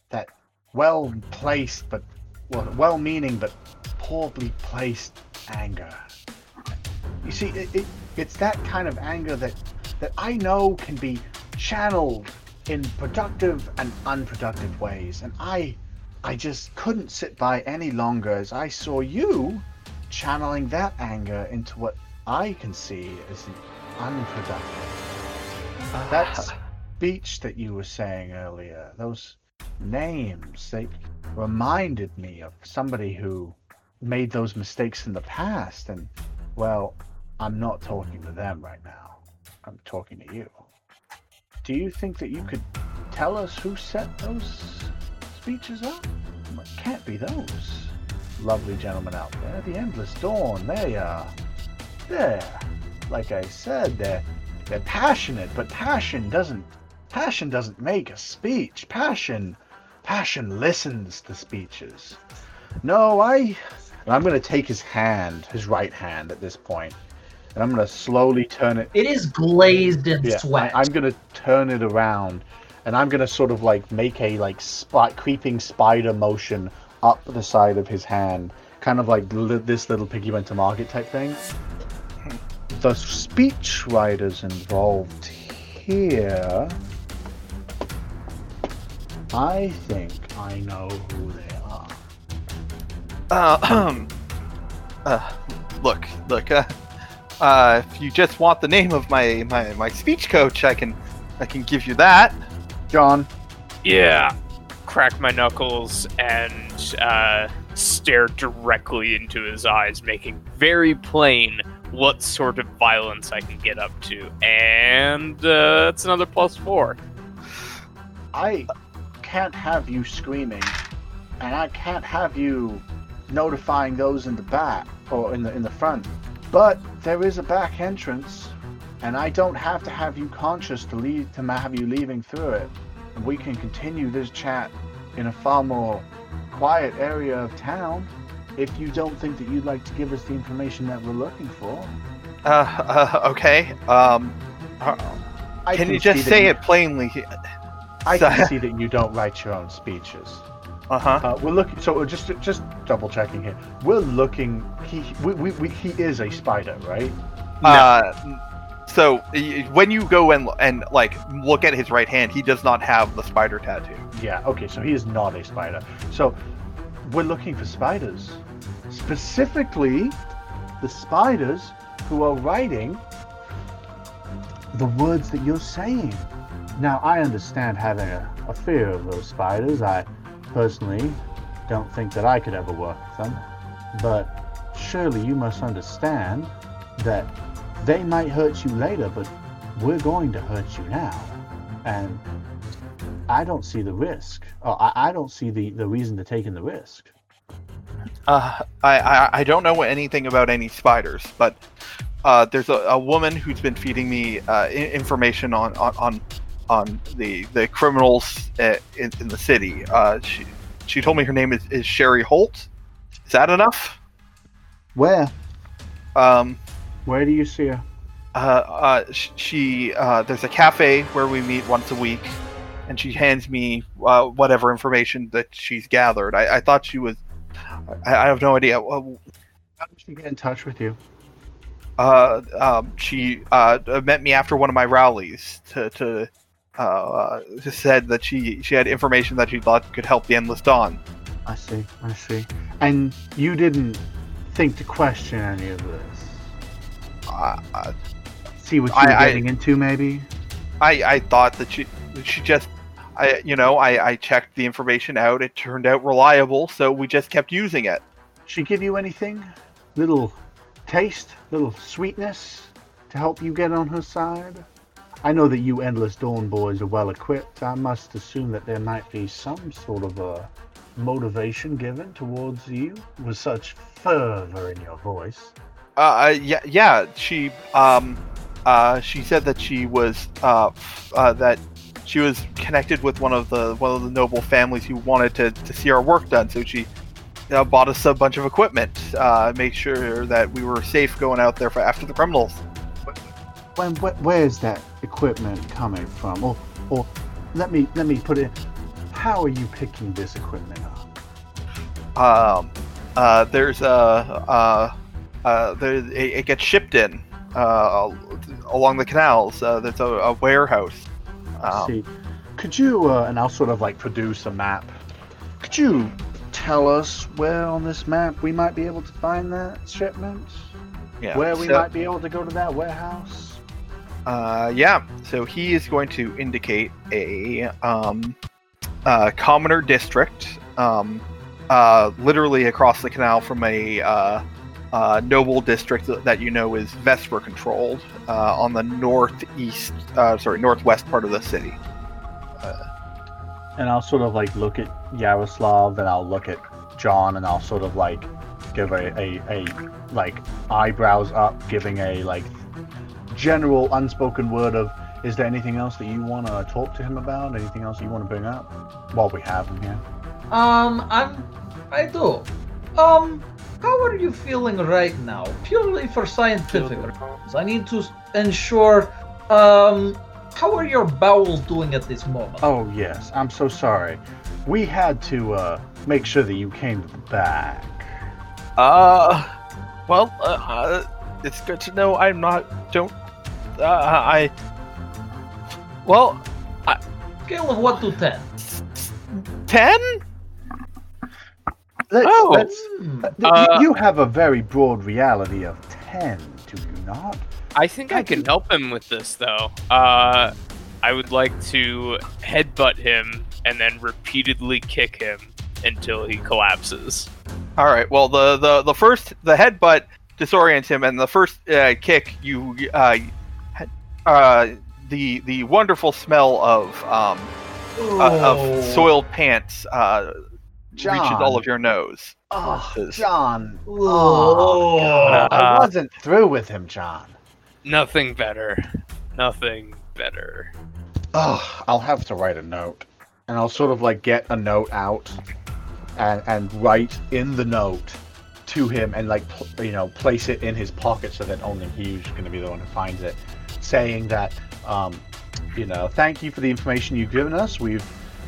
that well placed but well, well meaning but poorly placed anger. You see, it, it, it's that kind of anger that that I know can be channeled in productive and unproductive ways, and I I just couldn't sit by any longer as I saw you channeling that anger into what I can see as unproductive. That ah. speech that you were saying earlier, those names, they reminded me of somebody who made those mistakes in the past. And, well, I'm not talking to them right now. I'm talking to you. Do you think that you could tell us who set those speeches up? It can't be those lovely gentlemen out there. The Endless Dawn, they are. There. Like I said, they're they're passionate, but passion doesn't passion doesn't make a speech. Passion passion listens to speeches. No, I I'm gonna take his hand, his right hand at this point, and I'm gonna slowly turn it It is glazed in yeah, sweat. I, am gonna turn it around, and I'm gonna sort of like make a like spot creeping spider motion up the side of his hand, kind of like li- this little piggy went to market type thing. The speech writers involved here, I think I know who they are. Uh, uh, look, look. Uh, uh, if you just want the name of my, my, my speech coach, I can I can give you that. John, Yeah. Crack my knuckles and uh, stare directly into his eyes, making very plain what sort of violence I can get up to. And uh, that's another plus four. I can't have you screaming, and I can't have you notifying those in the back or in the in the front. But there is a back entrance, and I don't have to have you conscious to leave to have you leaving through it. And we can continue this chat in a far more quiet area of town. If you don't think that you'd like to give us the information that we're looking for, Uh, uh okay. Um, uh, I can you just that say you- it plainly? I can see that you don't write your own speeches. Uh huh. Uh, we're looking. So we're just just double checking here. We're looking. He we, we, we he is a spider, right? Uh, so when you go and and like look at his right hand, he does not have the spider tattoo. Yeah. Okay. So he is not a spider. So we're looking for spiders, specifically the spiders who are writing the words that you're saying. Now I understand having a, a fear of those spiders. I personally don't think that I could ever work with them, but surely you must understand that they might hurt you later, but we're going to hurt you now. And I don't see the risk. Oh, I, I don't see the, the reason to taking the risk. Uh, I, I I don't know anything about any spiders, but uh, there's a, a woman who's been feeding me uh, information on on on, on the the criminals uh, in, in the city. Uh, she she told me her name is, is Sherry Holt. Is that enough? Where? Um, Where do you see her? uh, uh, she uh, there's a cafe where we meet once a week, and she hands me uh, whatever information that she's gathered. I, I thought she was. I, I have no idea. Well, How did she get in touch with you? Uh, um, she uh, met me after one of my rallies to to uh, uh, said that she she had information that she thought could help the Endless Dawn. I see. I see. And you didn't think to question any of this. Uh, uh, See what you I- were I- getting into, maybe. I I thought that she she just. I, you know, I, I checked the information out. It turned out reliable, so we just kept using it. She give you anything? Little taste, little sweetness to help you get on her side? I know that you Endless Dawn boys are well equipped. I must assume that there might be some sort of a motivation given towards you with such fervor in your voice. Uh, uh, yeah, yeah. She um, uh, she said that she was uh, f- uh, that she was connected with one of the one of the noble families who wanted to, to see our work done. So she uh, bought us a bunch of equipment, uh, make sure that we were safe going out there for after the criminals. when, wh- where's that equipment coming from? Or, or let me let me put it. How are you picking this equipment up? Um, uh, there's a uh, uh, there, it, it gets shipped in uh, along the canals. Uh, there's a, a warehouse. Um, See, could you uh, and I'll sort of like produce a map. Could you tell us where on this map we might be able to find that shipment? yeah. Where we so- might be able to go to that warehouse? Uh, yeah. So he is going to indicate a um, uh, commoner district, um, uh, literally across the canal from a uh, noble district that- that you know is Vesper controlled uh, on the northeast, uh, sorry, northwest part of the city. And I'll sort of like look at Yaroslav, and I'll look at John, and I'll sort of like give a, a, a like eyebrows up, giving a like general unspoken word of, is there anything else that you want to talk to him about? Anything else you want to bring up while we have him here? Um, I'm. I do. Um, how are you feeling right now? Purely for scientific reasons. I need to ensure. Um, how are your bowels doing at this moment? Oh yes, I'm so sorry. We had to uh, make sure that you came to the back. Uh, well, uh, uh, it's good to know I'm not. Don't. Uh, I. Well, I. Scale of one to ten. ten. Let, Oh. let's- Hmm. uh, you have a very broad reality of ten, do you not? I think I can help him with this though. Uh, I would like to headbutt him and then repeatedly kick him until he collapses. All right. Well, the the the first the headbutt disorients him, and the first uh, kick you uh, uh, the the wonderful smell of um uh, of Oh. soiled pants uh, reaches all of your nose. Oh, Is- John. Oh. God, I Uh, wasn't through with him, John. Nothing better. Nothing better. Oh, I'll have to write a note. And I'll sort of like get a note out and, and write in the note to him and like, pl- you know, place it in his pocket so that only he's going to be the one who finds it. Saying that, um, you know, thank you for the information you've given us. We've,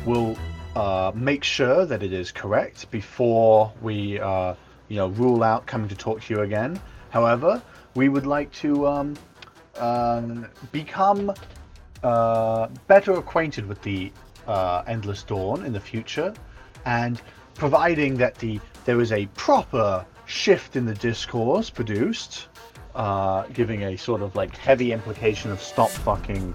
we'll uh, make sure that it is correct before we, uh, you know, rule out coming to talk to you again. However, we would like to um, um, become uh, better acquainted with the uh, Endless Dawn in the future, and providing that the there is a proper shift in the discourse produced, uh, giving a sort of like heavy implication of stop fucking,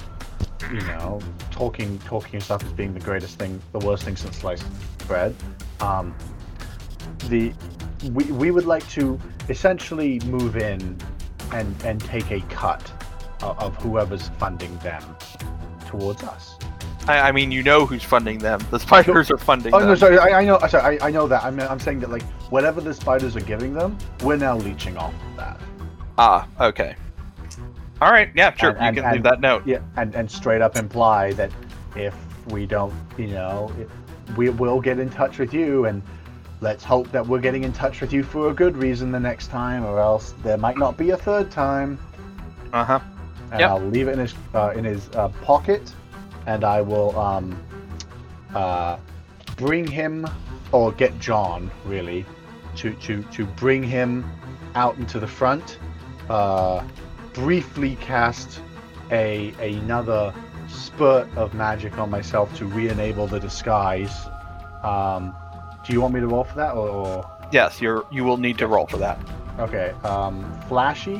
you know, talking talking yourself as being the greatest thing, the worst thing since sliced bread. Um, the we, we would like to essentially move in and and take a cut of, of whoever's funding them towards us. I, I mean, you know who's funding them. The spiders are funding Oh them. no, sorry, I, I know, sorry, I, I know that. I'm, I'm saying that like whatever the spiders are giving them, we're now leeching off of that. Ah, okay. All right. Yeah, sure. And- and- you can leave that note. Yeah, and and straight up imply that if we don't, you know, we will get in touch with you, and let's hope that we're getting in touch with you for a good reason the next time, or else there might not be a third time. Uh huh. and Yep. I'll leave it in his uh, in his uh, pocket, and I will um, uh, bring him or get John really to to to bring him out into the front. Uh, briefly cast a another spurt of magic on myself to re-enable the disguise. Um, do you want me to roll for that, or, or Yes, you're. You will need to roll for that. okay? Um, flashy,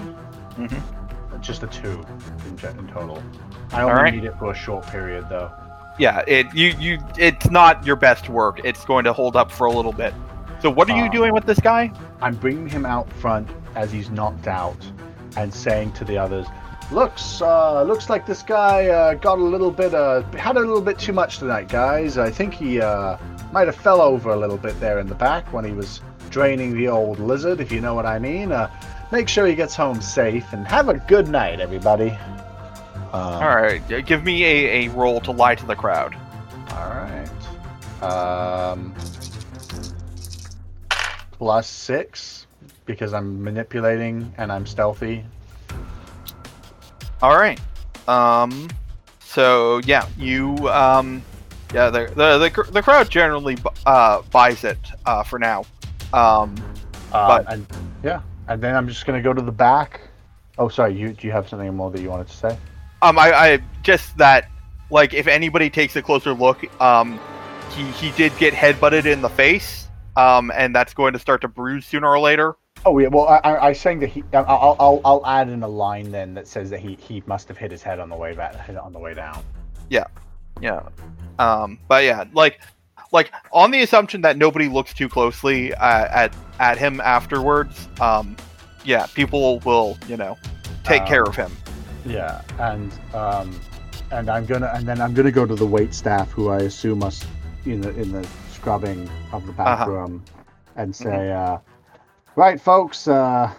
mm-hmm. just a two in, in total. I only Alright. need it for a short period, though. Yeah. It. You. You. It's not your best work. It's going to hold up for a little bit. So what are you Ah. doing with this guy? I'm bringing him out front as he's knocked out, and saying to the others, "Looks, uh, looks like this guy uh, got a little bit, uh, had a little bit too much tonight, guys. I think he uh, might have fell over a little bit there in the back when he was draining the old lizard, if you know what I mean. Uh, make sure he gets home safe, and have a good night, everybody." Um, All right. Give me a, a roll to lie to the crowd. All right. Um, plus six because I'm manipulating and I'm stealthy. All right. Um. So yeah, you um. Yeah, the the the, the crowd generally uh buys it uh for now. Um. Uh, But- and yeah, and then I'm just gonna go to the back. Oh, sorry. You do you have something more that you wanted to say? Um. I I just that like if anybody takes a closer look, um, he he did get headbutted in the face. Um, and that's going to start to bruise sooner or later. Oh yeah. Well, I, I, I saying that he. I'll, I'll I'll add in a line then that says that he he must have hit his head on the way back, on the way down. Yeah. Yeah, um, but yeah, like, like on the assumption that nobody looks too closely uh, at at him afterwards. Um, yeah, people will, you know, take care of him. Yeah, and um, and I'm gonna and then I'm gonna go to the wait staff who I assume us in the in the scrubbing of the bathroom Uh-huh. and say, uh, right, folks, uh,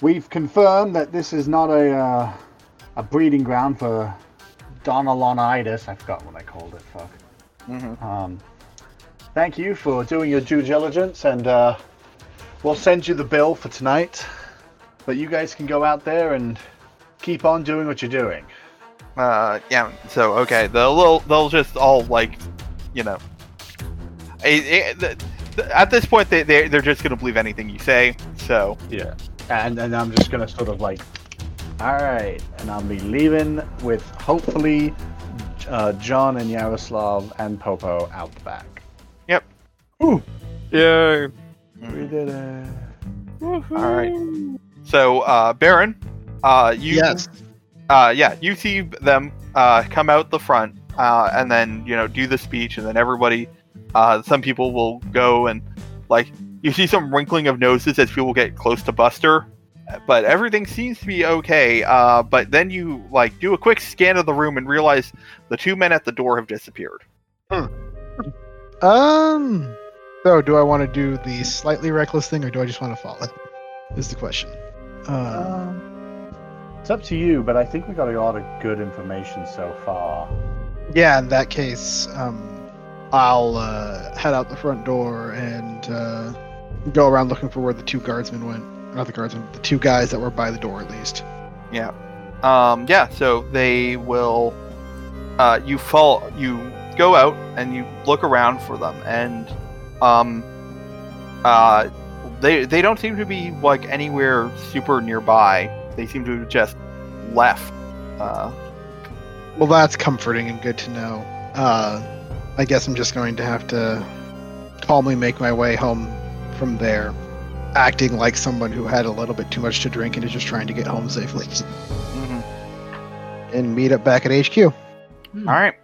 we've confirmed that this is not a uh, a breeding ground for Donalonitis. I forgot what I called it. Fuck. Mm-hmm. Um, thank you for doing your due diligence, and uh, we'll send you the bill for tonight. But you guys can go out there and keep on doing what you're doing. Uh, yeah. So okay, they'll they'll just all like, you know, th- th- at this point they they they're just gonna believe anything you say. So Yeah. And and I'm just gonna sort of like, all right, and I'll be leaving with hopefully uh, John and Yaroslav and Popo out the back. Yep. Ooh. Yay. We did it. all right. So uh, Baron, uh, you Yes. uh, yeah, you see them uh, come out the front, uh, and then you know do the speech, and then everybody, uh, some people will go and like you see some wrinkling of noses as people get close to Buster, but everything seems to be okay. Uh, but then you like do a quick scan of the room and realize the two men at the door have disappeared. Um. So, do I want to do the slightly reckless thing, or do I just want to follow? Is the question. Uh, Um, it's up to you, but I think we got a lot of good information so far. yeah. In that case, um, I'll uh, head out the front door and uh, go around looking for where the two guardsmen went. Not the guardsmen, the two guys that were by the door, at least. Yeah. Um, yeah, so they will. Uh, you fall. You go out and you look around for them, and um, uh, they they don't seem to be like anywhere super nearby. They seem to have just left. Uh, Well, that's comforting and good to know. Uh, I guess I'm just going to have to calmly make my way home from there, acting like someone who had a little bit too much to drink and is just trying to get home safely. mhm. And meet up back at HQ. Hmm. All right.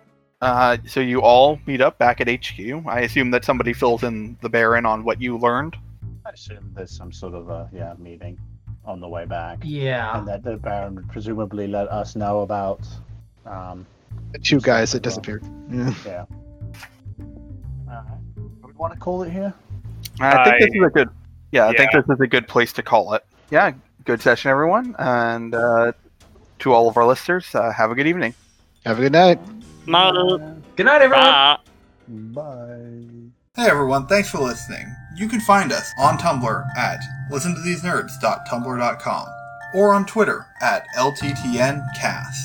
Uh, so you all meet up back at HQ. I assume that somebody fills in the Baron on what you learned. I assume there's some sort of a yeah meeting on the way back, Yeah. and that the Baron would presumably let us know about. Um, The two guys that disappeared. Yeah. yeah. Alright. Do we want to call it here? I think this is a good. Yeah, I think this is a good place to call it. Yeah, good session, everyone, and uh, to all of our listeners, uh, have a good evening. Have a good night. Good night, everyone. Bye. Bye. Hey everyone, thanks for listening. You can find us on Tumblr at listentothesenerds.tumblr.com or on Twitter at LTTNcast.